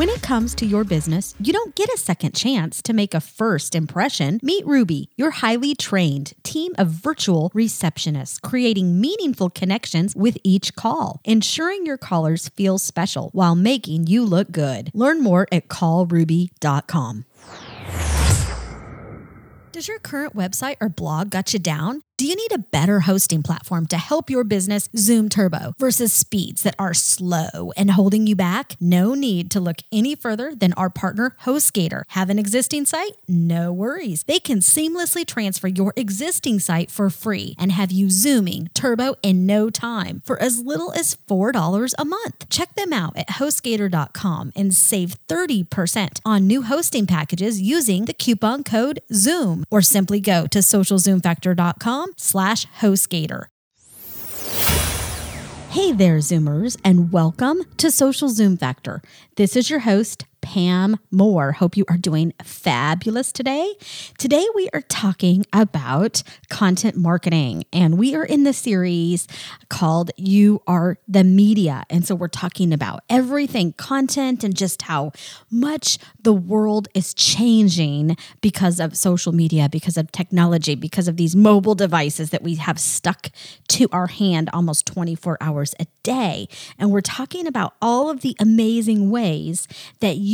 When it comes to your business, you don't get a second chance to make a first impression. Meet Ruby, your highly trained team of virtual receptionists, creating meaningful connections with each call, ensuring your callers feel special while making you look good. Learn more at callruby.com. Does your current website or blog got you down? Do you need a better hosting platform to help your business zoom turbo versus speeds that are slow and holding you back? No need to look any further than our partner HostGator. Have an existing site? No worries. They can seamlessly transfer your existing site for free and have you zooming turbo in no time for as little as $4 a month. Check them out at hostgator.com and save 30% on new hosting packages using the coupon code ZOOM or simply go to socialzoomfactor.com slash hostgator. Hey there, Zoomers, and welcome to Social Zoom Factor. This is your host, Pam Moore. Hope you are doing fabulous today. Today, we are talking about content marketing, and we are in the series called You Are the Media. And so, we're talking about everything content and just how much the world is changing because of social media, because of technology, because of these mobile devices that we have stuck to our hand almost 24 hours a day. And we're talking about all of the amazing ways that you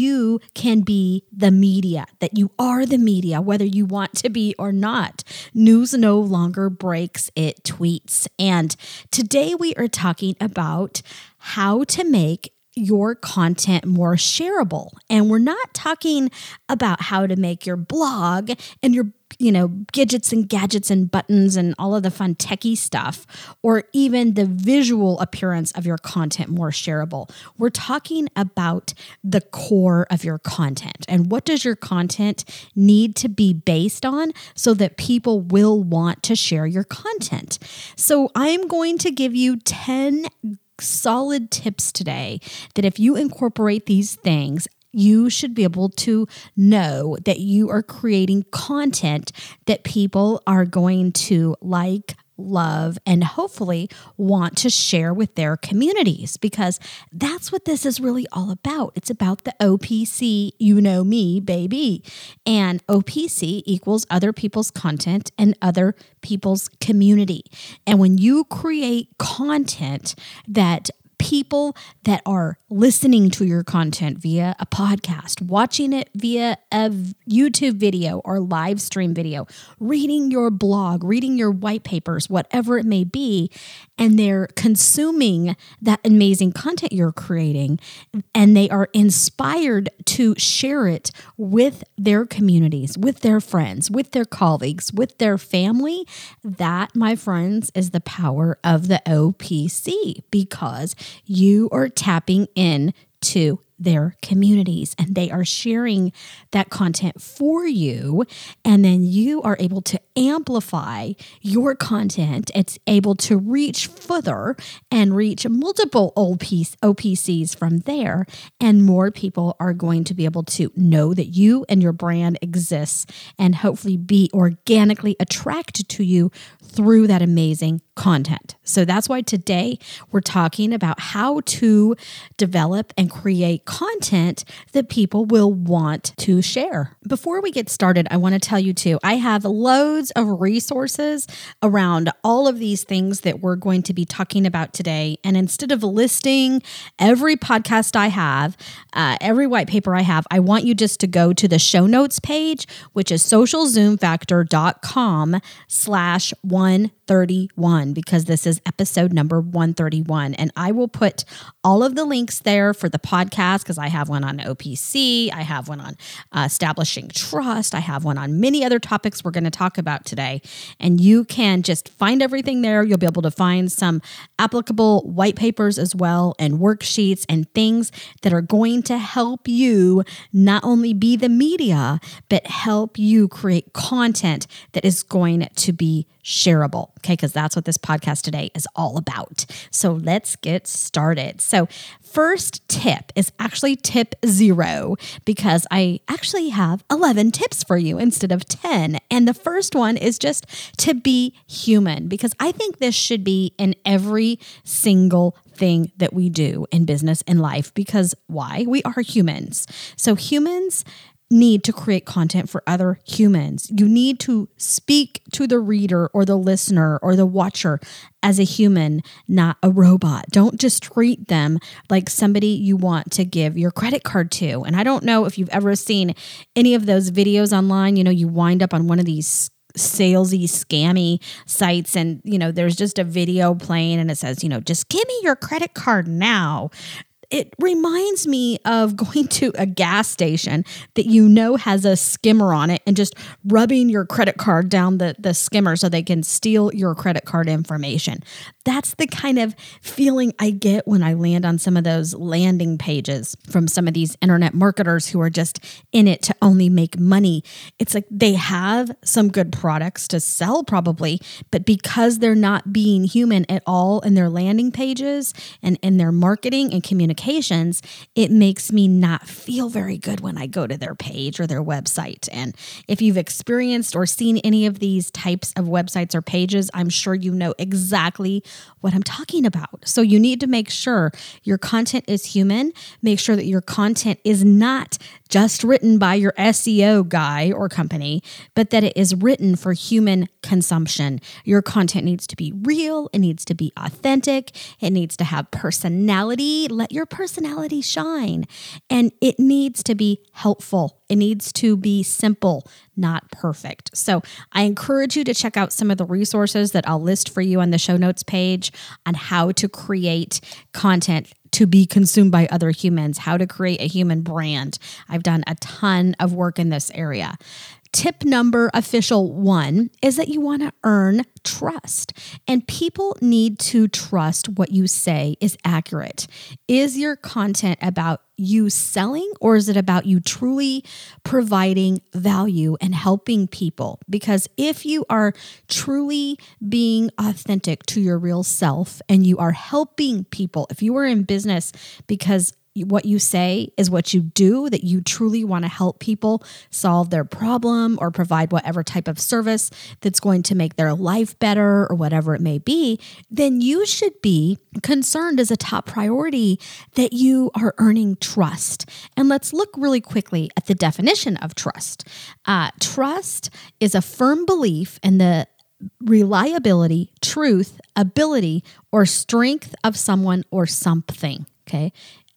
can be the media, that you are the media, whether you want to be or not. News no longer breaks, it tweets. And today we are talking about how to make your content more shareable. And we're not talking about how to make your blog and your you know, gadgets and gadgets and buttons and all of the fun techie stuff, or even the visual appearance of your content more shareable. We're talking about the core of your content and what does your content need to be based on so that people will want to share your content. So I'm going to give you 10 solid tips today that if you incorporate these things, you should be able to know that you are creating content that people are going to like, love, and hopefully want to share with their communities because that's what this is really all about. It's about the OPC, you know me, baby. And OPC equals other people's content and other people's community. And when you create content that people that are listening to your content via a podcast, watching it via a YouTube video or live stream video, reading your blog, reading your white papers, whatever it may be, and they're consuming that amazing content you're creating and they are inspired to share it with their communities, with their friends, with their colleagues, with their family, that, my friends, is the power of the OPC because you are tapping in to their communities and they are sharing that content for you and then you are able to amplify your content. It's able to reach further and reach multiple OPCs from there and more people are going to be able to know that you and your brand exists and hopefully be organically attracted to you through that amazing content. So that's why today we're talking about how to develop and create content that people will want to share. Before we get started, I want to tell you too, I have loads of resources around all of these things that we're going to be talking about today. And instead of listing every podcast I have, uh, every white paper I have, I want you just to go to the show notes page, which is socialzoomfactor.com slash one 131 because this is episode number 131. And I will put all of the links there for the podcast because I have one on OPC, I have one on uh, establishing trust, I have one on many other topics we're going to talk about today. And you can just find everything there. You'll be able to find some applicable white papers as well and worksheets and things that are going to help you not only be the media, but help you create content that is going to be shareable. Okay, because that's what this podcast today is all about. So let's get started. So, first tip is actually tip zero because I actually have 11 tips for you instead of 10. And the first one is just to be human because I think this should be in every single thing that we do in business and life because why? We are humans. So, humans need to create content for other humans. You need to speak to the reader or the listener or the watcher as a human, not a robot. Don't just treat them like somebody you want to give your credit card to. And I don't know if you've ever seen any of those videos online. You know, you wind up on one of these salesy scammy sites and you know there's just a video playing and it says you know just give me your credit card now it reminds me of going to a gas station that you know has a skimmer on it and just rubbing your credit card down the, the skimmer so they can steal your credit card information. That's the kind of feeling I get when I land on some of those landing pages from some of these internet marketers who are just in it to only make money. It's like they have some good products to sell, probably, but because they're not being human at all in their landing pages and in their marketing and communications, it makes me not feel very good when I go to their page or their website. And if you've experienced or seen any of these types of websites or pages, I'm sure you know exactly what I'm talking about. So you need to make sure your content is human. Make sure that your content is not just written by your SEO guy or company, but that it is written for human consumption. Your content needs to be real, it needs to be authentic, it needs to have personality. Let your personality shine, and it needs to be helpful. It needs to be simple, not perfect. So, I encourage you to check out some of the resources that I'll list for you on the show notes page on how to create content to be consumed by other humans, how to create a human brand. I've done a ton of work in this area. Tip number official one is that you want to earn trust, and people need to trust what you say is accurate. Is your content about you selling or is it about you truly providing value and helping people? Because if you are truly being authentic to your real self and you are helping people, if you are in business because what you say is what you do, that you truly want to help people solve their problem or provide whatever type of service that's going to make their life better or whatever it may be, then you should be concerned as a top priority that you are earning trust. And let's look really quickly at the definition of trust. Uh, trust is a firm belief in the reliability, truth, ability, or strength of someone or something. Okay.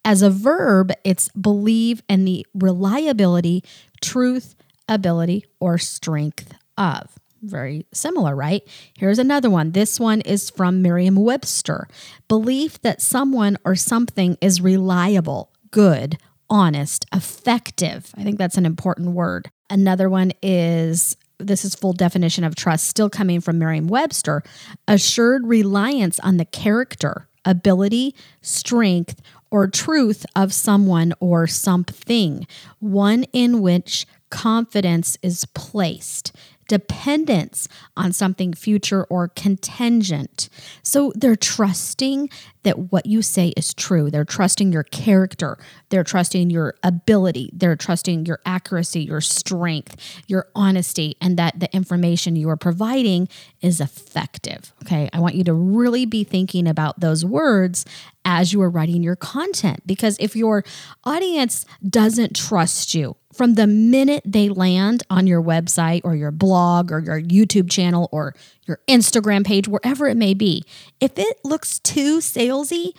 As a verb, it's believe in the reliability, truth, ability, or strength of. Very similar, right? Here's another one. This one is from Merriam Webster belief that someone or something is reliable, good, honest, effective. I think that's an important word. Another one is this is full definition of trust, still coming from Merriam Webster assured reliance on the character, ability, strength, or truth of someone or something, one in which confidence is placed dependence on something future or contingent. So they're trusting that what you say is true. They're trusting your character. They're trusting your ability. They're trusting your accuracy, your strength, your honesty, and that the information you are providing is effective. Okay. I want you to really be thinking about those words as you are writing your content because if your audience doesn't trust you, from the minute they land on your website or your blog or your YouTube channel or your Instagram page, wherever it may be, if it looks too salesy,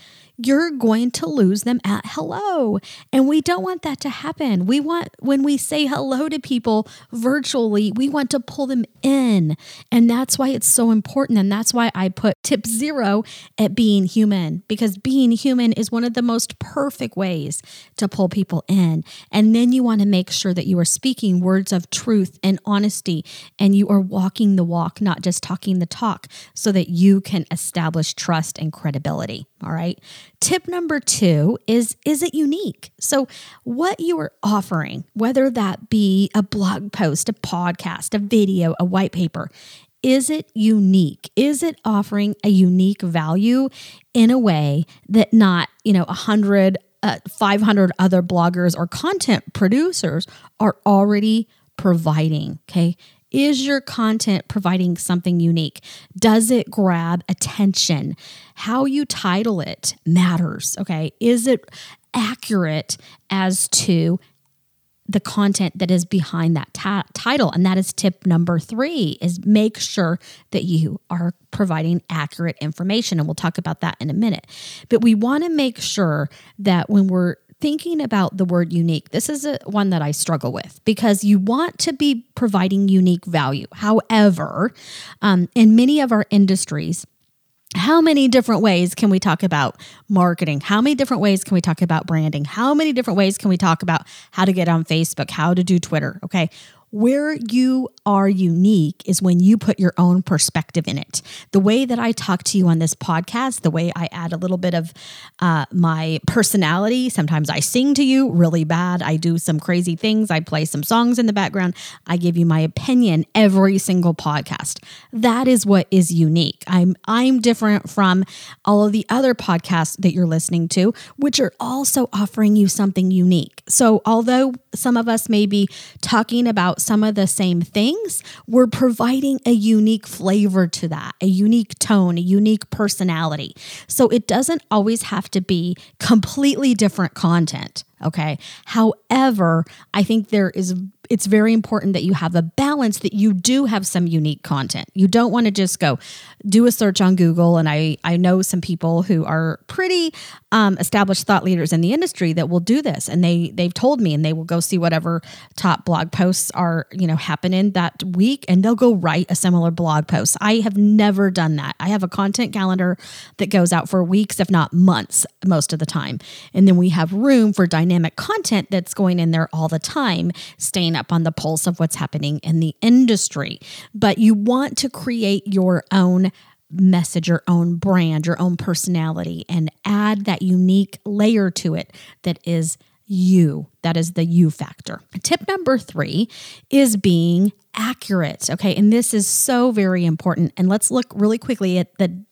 you're going to lose them at hello. And we don't want that to happen. We want, when we say hello to people virtually, we want to pull them in. And that's why it's so important. And that's why I put tip zero at being human, because being human is one of the most perfect ways to pull people in. And then you want to make sure that you are speaking words of truth and honesty and you are walking the walk, not just talking the talk, so that you can establish trust and credibility. All right. Tip number two is is it unique? So, what you are offering, whether that be a blog post, a podcast, a video, a white paper, is it unique? Is it offering a unique value in a way that not, you know, a hundred, uh, 500 other bloggers or content producers are already providing? Okay. Is your content providing something unique? Does it grab attention? How you title it matters. Okay. Is it accurate as to the content that is behind that ta- title and that is tip number 3 is make sure that you are providing accurate information and we'll talk about that in a minute but we want to make sure that when we're thinking about the word unique, this is a, one that I struggle with because you want to be providing unique value. However, um, in many of our industries, how many different ways can we talk about marketing? How many different ways can we talk about branding? How many different ways can we talk about how to get on Facebook, how to do Twitter? Okay. Where you are unique is when you put your own perspective in it. The way that I talk to you on this podcast, the way I add a little bit of uh, my personality. Sometimes I sing to you really bad. I do some crazy things. I play some songs in the background. I give you my opinion every single podcast. That is what is unique. I'm I'm different from all of the other podcasts that you're listening to, which are also offering you something unique. So although some of us may be talking about some of the same things, we're providing a unique flavor to that, a unique tone, a unique personality. So it doesn't always have to be completely different content. Okay. However, I think there is it's very important that you have a balance that you do have some unique content. You don't want to just go do a search on Google. And I, I know some people who are pretty um, established thought leaders in the industry that will do this. And they, they've told me, and they will go see whatever top blog posts are, you know, happening that week and they'll go write a similar blog post. I have never done that. I have a content calendar that goes out for weeks, if not months, most of the time. And then we have room for dynamic content that's going in there all the time, staying up on the pulse of what's happening in the industry. But you want to create your own message, your own brand, your own personality, and add that unique layer to it that is you. That is the you factor. Tip number three is being accurate. Okay. And this is so very important. And let's look really quickly at the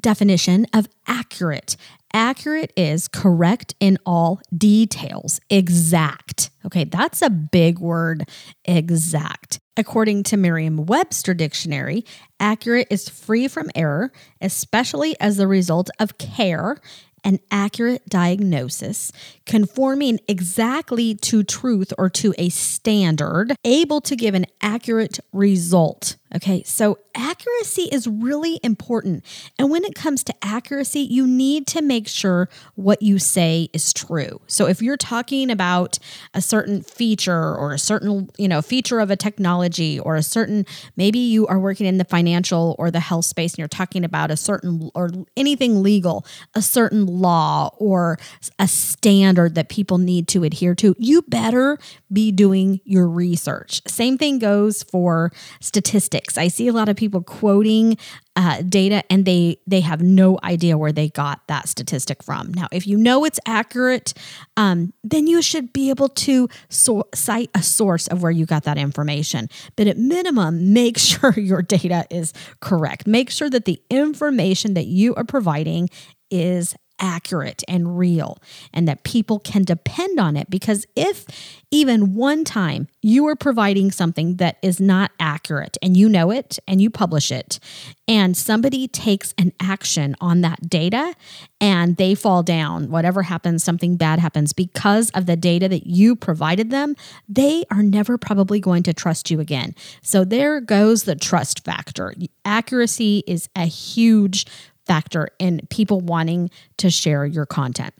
definition of accurate. Accurate is correct in all details, exact. Okay, that's a big word, exact. According to Merriam Webster Dictionary, accurate is free from error, especially as the result of care an accurate diagnosis, conforming exactly to truth or to a standard, able to give an accurate result. Okay, so accuracy is really important. And when it comes to accuracy, you need to make sure what you say is true. So if you're talking about a certain feature or a certain, you know, feature of a technology or a certain maybe you are working in the financial or the health space and you're talking about a certain or anything legal, a certain law or a standard that people need to adhere to, you better be doing your research. Same thing goes for statistics statistics. I see a lot of people quoting uh, data and they they have no idea where they got that statistic from. Now, if you know it's accurate, um, then you should be able to so- cite a source of where you got that information. But at minimum, make sure your data is correct. Make sure that the information that you are providing is accurate and real and that people can depend on it. Because if even one time you are providing something that is not accurate and you know it and you publish it, and somebody takes an action on that data and they fall down, whatever happens, something bad happens because of the data that you provided them, they are never probably going to trust you again. So there goes the trust factor. Accuracy is a huge factor in people wanting to share your content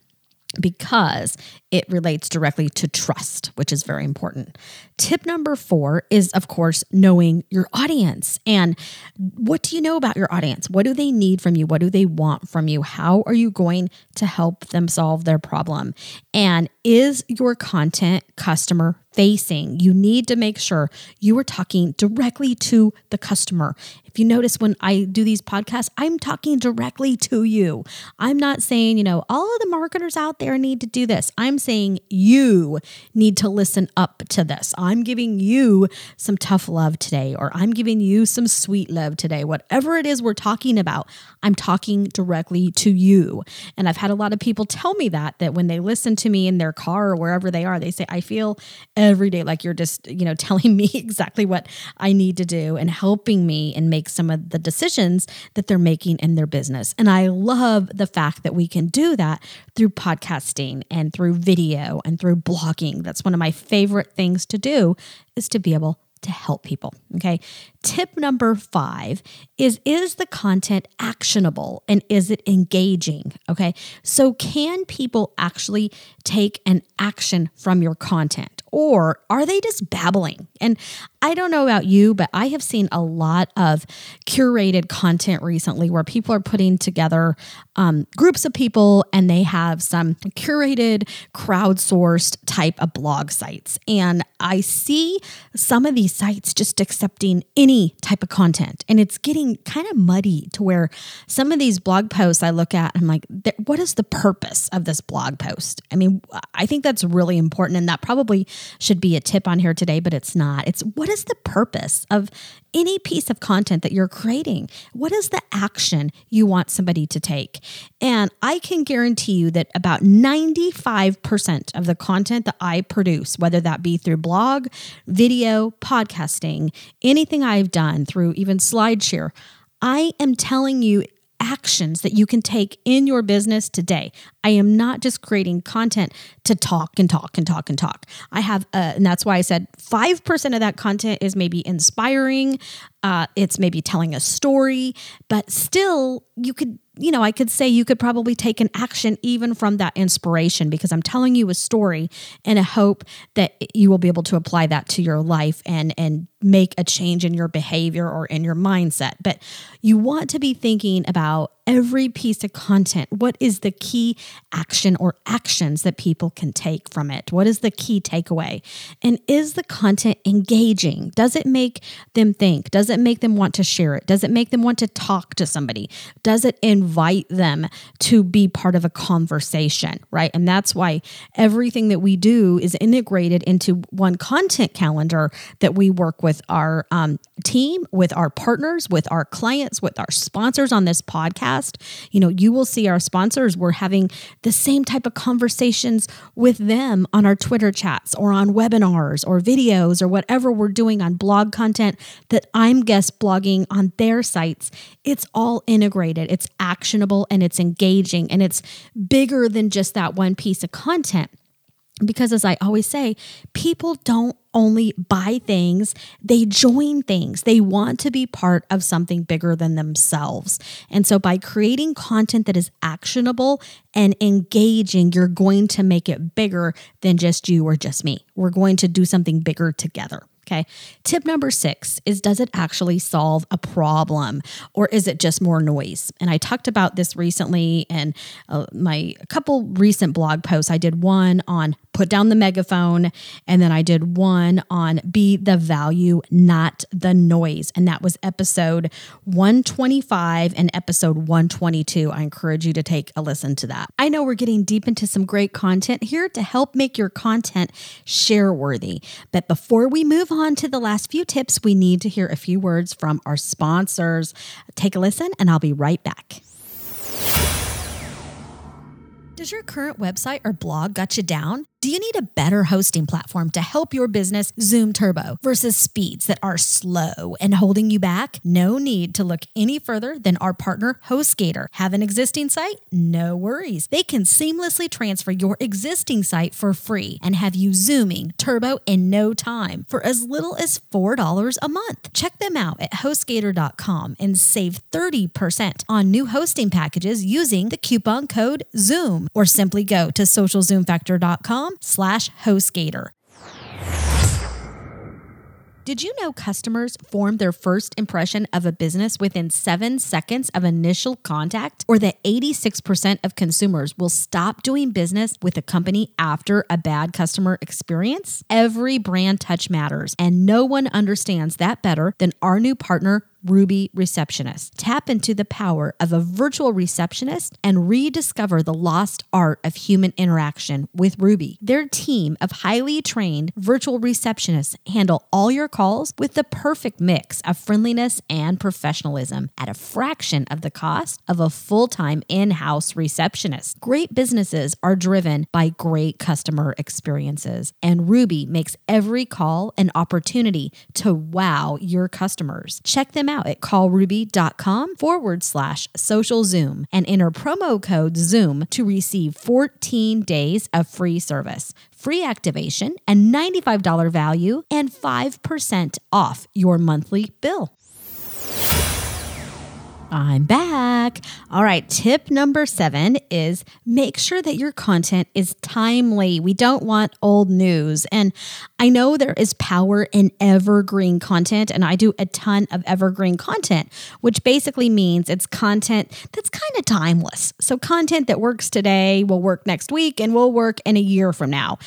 because it relates directly to trust, which is very important. Tip number four is, of course, knowing your audience. And what do you know about your audience? What do they need from you? What do they want from you? How are you going to help them solve their problem? And is your content customer facing? You need to make sure you are talking directly to the customer. If you notice when I do these podcasts, I'm talking directly to you. I'm not saying, you know, all of the marketers out there need to do this. I'm saying you need to listen up to this. I'm giving you some tough love today, or I'm giving you some sweet love today. Whatever it is we're talking about, I'm talking directly to you. And I've had a lot of people tell me that, that when they listen to me in their car or wherever they are, they say, I feel every day like you're just, you know, telling me exactly what I need to do and helping me and make some of the decisions that they're making in their business. And I love the fact that we can do that through podcasting and through video and through blogging. That's one of my favorite things to do is to be able to help people. Okay. Tip number five is Is the content actionable and is it engaging? Okay. So, can people actually take an action from your content or are they just babbling? And I don't know about you, but I have seen a lot of curated content recently where people are putting together um, groups of people and they have some curated, crowdsourced type of blog sites. And I see some of these sites just accepting any type of content. And it's getting kind of muddy to where some of these blog posts I look at, I'm like, what is the purpose of this blog post? I mean, I think that's really important. And that probably should be a tip on here today, but it's not. It's what is the purpose of any piece of content that you're creating? What is the action you want somebody to take? And I can guarantee you that about 95% of the content that I produce, whether that be through blog, video, podcasting, anything I've done through even SlideShare, I am telling you actions that you can take in your business today. I am not just creating content to talk and talk and talk and talk. I have, uh, and that's why I said 5% of that content is maybe inspiring, uh, it's maybe telling a story, but still, you could you know, I could say you could probably take an action even from that inspiration because I'm telling you a story and a hope that you will be able to apply that to your life and and make a change in your behavior or in your mindset. But you want to be thinking about every piece of content. What is the key action or actions that people can take from it? What is the key takeaway? And is the content engaging? Does it make them think? Does it make them want to share it? Does it make them want to talk to somebody? Does it invite them to be part of a conversation, right? And that's why everything that we do is integrated into one content calendar that we work with our um, team, with our partners, with our clients, with our sponsors on this podcast. You know, you will see our sponsors, we're having the same type of conversations with them on our Twitter chats or on webinars or videos or whatever we're doing on blog content that I'm guest blogging on their sites. It's all integrated, it's actionable and it's engaging and it's bigger than just that one piece of content. Because as I always say, people don't only buy things, they join things. They want to be part of something bigger than themselves. And so by creating content that is actionable and engaging, you're going to make it bigger than just you or just me. We're going to do something bigger together. Okay. Tip number six is Does it actually solve a problem or is it just more noise? And I talked about this recently in uh, my couple recent blog posts. I did one on put down the megaphone, and then I did one on be the value, not the noise. And that was episode 125 and episode 122. I encourage you to take a listen to that. I know we're getting deep into some great content here to help make your content share worthy. But before we move on to the last few tips, we need to hear a few words from our sponsors. Take a listen, and I'll be right back. Does your current website or blog got you down? Do you need a better hosting platform to help your business zoom turbo versus speeds that are slow and holding you back? No need to look any further than our partner HostGator. Have an existing site? No worries. They can seamlessly transfer your existing site for free and have you zooming turbo in no time for as little as $4 a month. Check them out at hostgator.com and save 30% on new hosting packages using the coupon code ZOOM or simply go to socialzoomfactor.com slash HostGator. Did you know customers form their first impression of a business within seven seconds of initial contact? Or that 86% of consumers will stop doing business with a company after a bad customer experience? Every brand touch matters, and no one understands that better than our new partner, Ruby Receptionist. Tap into the power of a virtual receptionist and rediscover the lost art of human interaction with Ruby. Their team of highly trained virtual receptionists handle all your calls with the perfect mix of friendliness and professionalism at a fraction of the cost of a full time in house receptionist. Great businesses are driven by great customer experiences, and Ruby makes every call an opportunity to wow your customers. Check them out at callruby.com forward slash social zoom and enter promo code ZOOM to receive 14 days of free service, free activation, and $95 value, and 5% off your monthly bill. I'm back. All right. Tip number seven is make sure that your content is timely. We don't want old news. And I know there is power in evergreen content, and I do a ton of evergreen content, which basically means it's content that's kind of timeless. So, content that works today will work next week and will work in a year from now.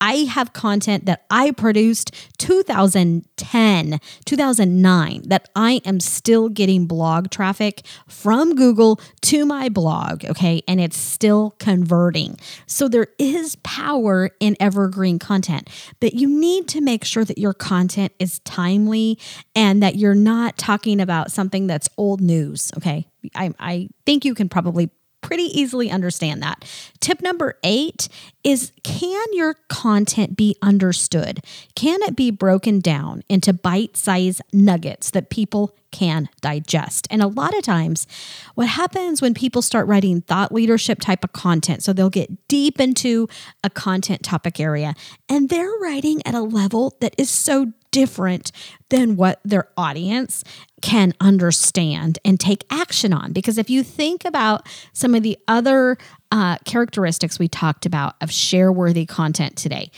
I have content that I produced 2010, 2009 that I am still getting blog traffic from Google to my blog, okay? And it's still converting. So there is power in evergreen content, but you need to make sure that your content is timely and that you're not talking about something that's old news, okay? I, I think you can probably pretty easily understand that. Tip number eight is can your content be understood? Can it be broken down into bite sized nuggets that people can digest? And a lot of times, what happens when people start writing thought leadership type of content, so they'll get deep into a content topic area and they're writing at a level that is so different than what their audience can understand and take action on. Because if you think about some of the other uh, characteristics we talked about of share worthy content today,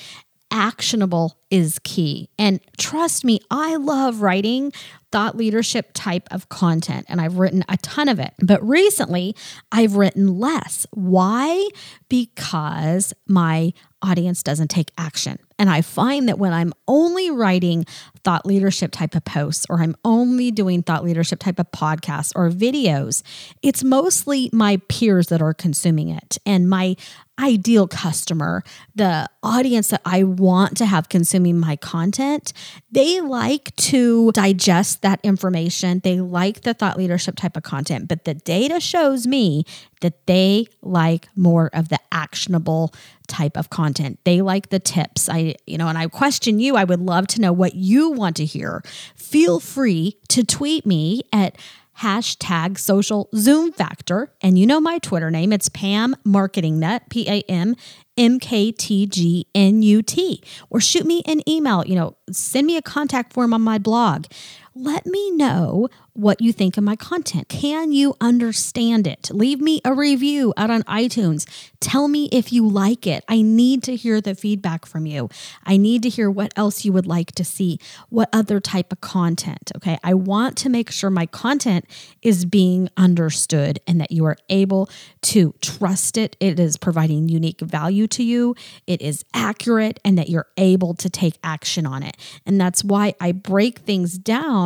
actionable is key. And trust me, I love writing thought leadership type of content, and I've written a ton of it. But recently, I've written less. Why? Because my audience doesn't take action. And I find that when I'm only writing thought leadership type of posts or I'm only doing thought leadership type of podcasts or videos, it's mostly my peers that are consuming it. And my ideal customer, the audience that I want to have consuming my content, they like to digest that information. They like the thought leadership type of content, but the data shows me that they like more of the actionable type of content. They like the tips. I, you know, and I question you. I would love to know what you want to hear. Feel free to tweet me at hashtag social zoom factor. And you know my Twitter name, it's Pam Marketing Nut, P A M M K T G N U T. Or shoot me an email, you know, send me a contact form on my blog. Let me know what you think of my content. Can you understand it? Leave me a review out on iTunes. Tell me if you like it. I need to hear the feedback from you. I need to hear what else you would like to see, what other type of content. Okay. I want to make sure my content is being understood and that you are able to trust it. It is providing unique value to you, it is accurate, and that you're able to take action on it. And that's why I break things down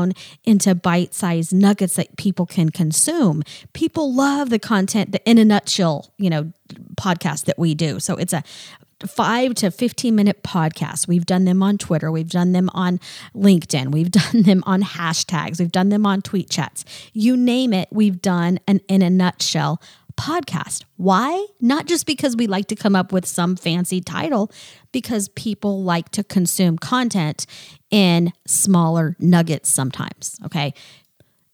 into bite sized nuggets that people can consume. People love the content, the in a nutshell, you know, podcast that we do. So it's a five to 15 minute podcast. We've done them on Twitter. We've done them on LinkedIn. We've done them on hashtags. We've done them on tweet chats. You name it, we've done an in a nutshell podcast. Why? Not just because we like to come up with some fancy title, because people like to consume content in smaller nuggets sometimes. Okay.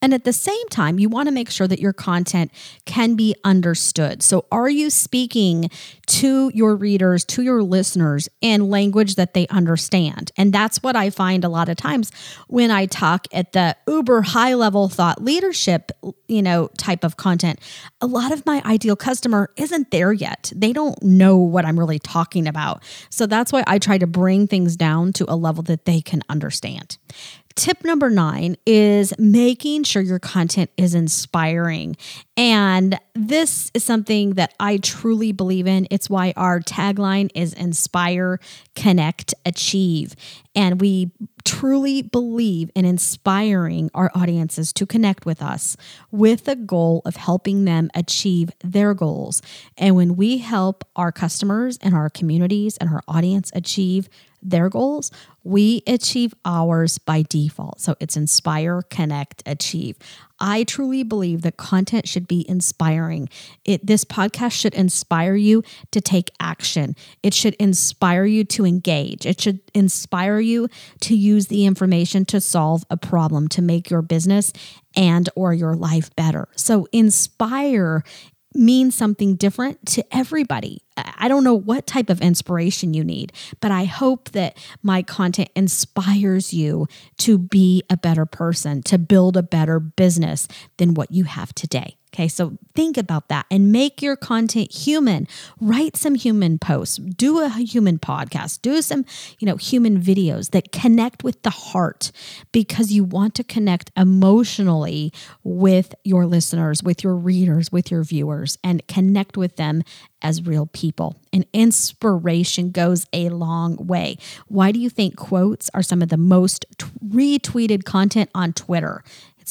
And at the same time, you want to make sure that your content can be understood. So, are you speaking to your readers, to your listeners in language that they understand? And that's what I find a lot of times when I talk at the uber high level thought leadership, you know, type of content. A lot of my ideal customer isn't there yet. They don't know what I'm really talking about. So, that's why I try to bring things down to a level that they can understand. Tip number nine is making sure your content is inspiring. And this is something that I truly believe in. It's why our tagline is inspire, connect, achieve. And we truly believe in inspiring our audiences to connect with us with the goal of helping them achieve their goals. And when we help our customers and our communities and our audience achieve their goals, we achieve ours by default. So it's inspire, connect, achieve. I truly believe that content should be inspiring. It this podcast should inspire you to take action. It should inspire you to engage. It should inspire you to use the information to solve a problem to make your business and or your life better. So inspire means something different to everybody. I don't know what type of inspiration you need, but I hope that my content inspires you to be a better person, to build a better business than what you have today. Okay, so think about that and make your content human. Write some human posts, do a human podcast, do some, you know, human videos that connect with the heart because you want to connect emotionally with your listeners, with your readers, with your viewers and connect with them as real people. And inspiration goes a long way. Why do you think quotes are some of the most t- retweeted content on Twitter?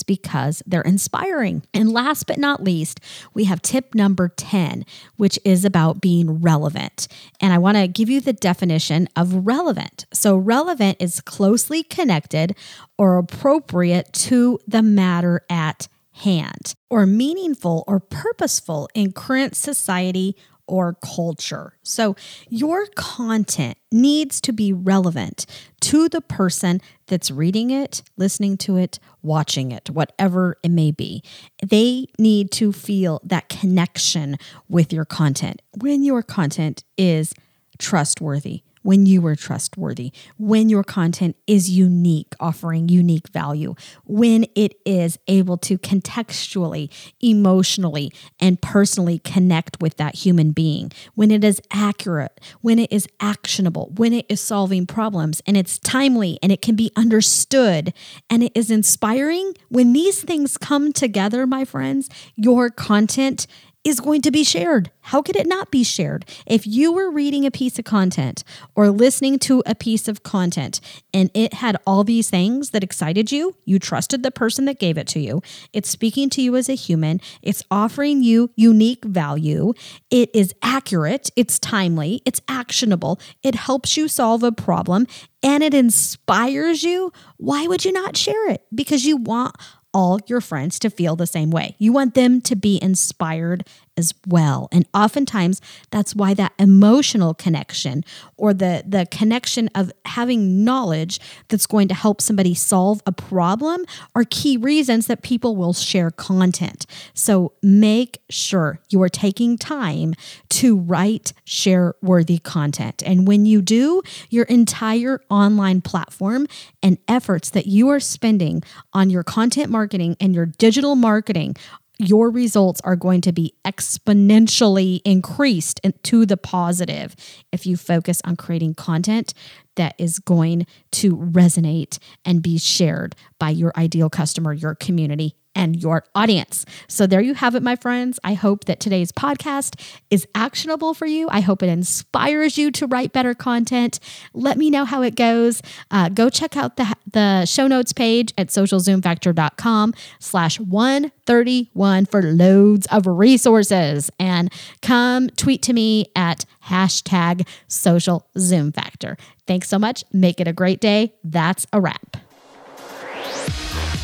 Because they're inspiring. And last but not least, we have tip number 10, which is about being relevant. And I want to give you the definition of relevant. So, relevant is closely connected or appropriate to the matter at hand, or meaningful or purposeful in current society or culture. So, your content needs to be relevant to the person that's reading it, listening to it, watching it, whatever it may be. They need to feel that connection with your content when your content is trustworthy when you are trustworthy, when your content is unique, offering unique value, when it is able to contextually, emotionally, and personally connect with that human being, when it is accurate, when it is actionable, when it is solving problems and it's timely and it can be understood and it is inspiring. When these things come together, my friends, your content is going to be shared. How could it not be shared? If you were reading a piece of content or listening to a piece of content and it had all these things that excited you, you trusted the person that gave it to you, it's speaking to you as a human, it's offering you unique value, it is accurate, it's timely, it's actionable, it helps you solve a problem, and it inspires you, why would you not share it? Because you want all your friends to feel the same way. You want them to be inspired as well. And oftentimes that's why that emotional connection or the the connection of having knowledge that's going to help somebody solve a problem are key reasons that people will share content. So make sure you are taking time to write share worthy content. And when you do, your entire online platform and efforts that you are spending on your content marketing and your digital marketing your results are going to be exponentially increased to the positive if you focus on creating content that is going to resonate and be shared by your ideal customer, your community, and your audience. So, there you have it, my friends. I hope that today's podcast is actionable for you. I hope it inspires you to write better content. Let me know how it goes. Uh, go check out the, the show notes page at socialzoomfactor.com slash 131 for loads of resources. And come tweet to me at hashtag social zoom factor. Thanks so much. Make it a great day. That's a wrap.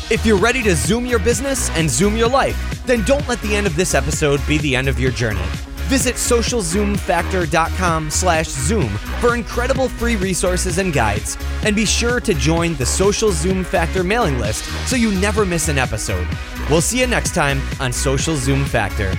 If you're ready to zoom your business and zoom your life, Then don't let the end of this episode be the end of your journey. Visit socialzoomfactor.com slash zoom for incredible free resources and guides. And be sure to join the Social Zoom Factor mailing list so you never miss an episode. We'll see you next time on Social Zoom Factor.